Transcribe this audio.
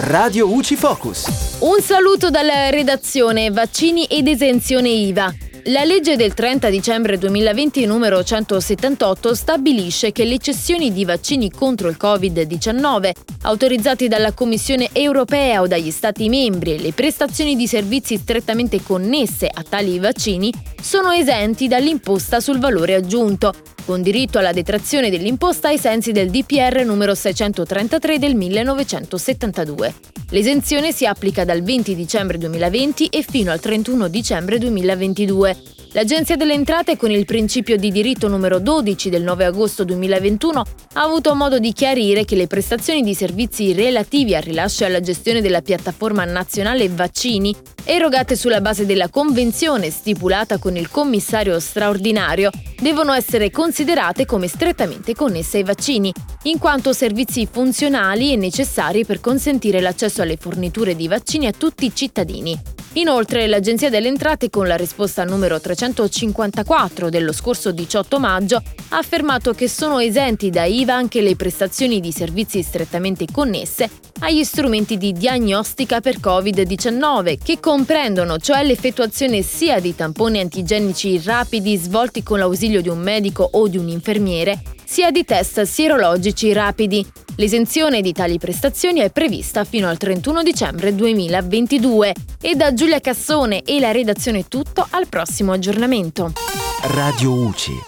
Radio UCI Focus. Un saluto dalla redazione Vaccini ed esenzione IVA. La legge del 30 dicembre 2020 numero 178 stabilisce che le cessioni di vaccini contro il Covid-19 autorizzati dalla Commissione europea o dagli Stati membri e le prestazioni di servizi strettamente connesse a tali vaccini sono esenti dall'imposta sul valore aggiunto, con diritto alla detrazione dell'imposta ai sensi del DPR numero 633 del 1972. L'esenzione si applica dal 20 dicembre 2020 e fino al 31 dicembre 2022. L'Agenzia delle Entrate, con il principio di diritto numero 12 del 9 agosto 2021, ha avuto modo di chiarire che le prestazioni di servizi relativi al rilascio e alla gestione della piattaforma nazionale vaccini, erogate sulla base della convenzione stipulata con il commissario straordinario, devono essere considerate come strettamente connesse ai vaccini, in quanto servizi funzionali e necessari per consentire l'accesso alle forniture di vaccini a tutti i cittadini. Inoltre l'Agenzia delle Entrate con la risposta numero 354 dello scorso 18 maggio ha affermato che sono esenti da IVA anche le prestazioni di servizi strettamente connesse agli strumenti di diagnostica per Covid-19 che comprendono cioè l'effettuazione sia di tamponi antigenici rapidi svolti con l'ausilio di un medico o di un infermiere, sia di test sierologici rapidi. L'esenzione di tali prestazioni è prevista fino al 31 dicembre 2022. E da Giulia Cassone e la redazione tutto al prossimo aggiornamento. Radio UCI.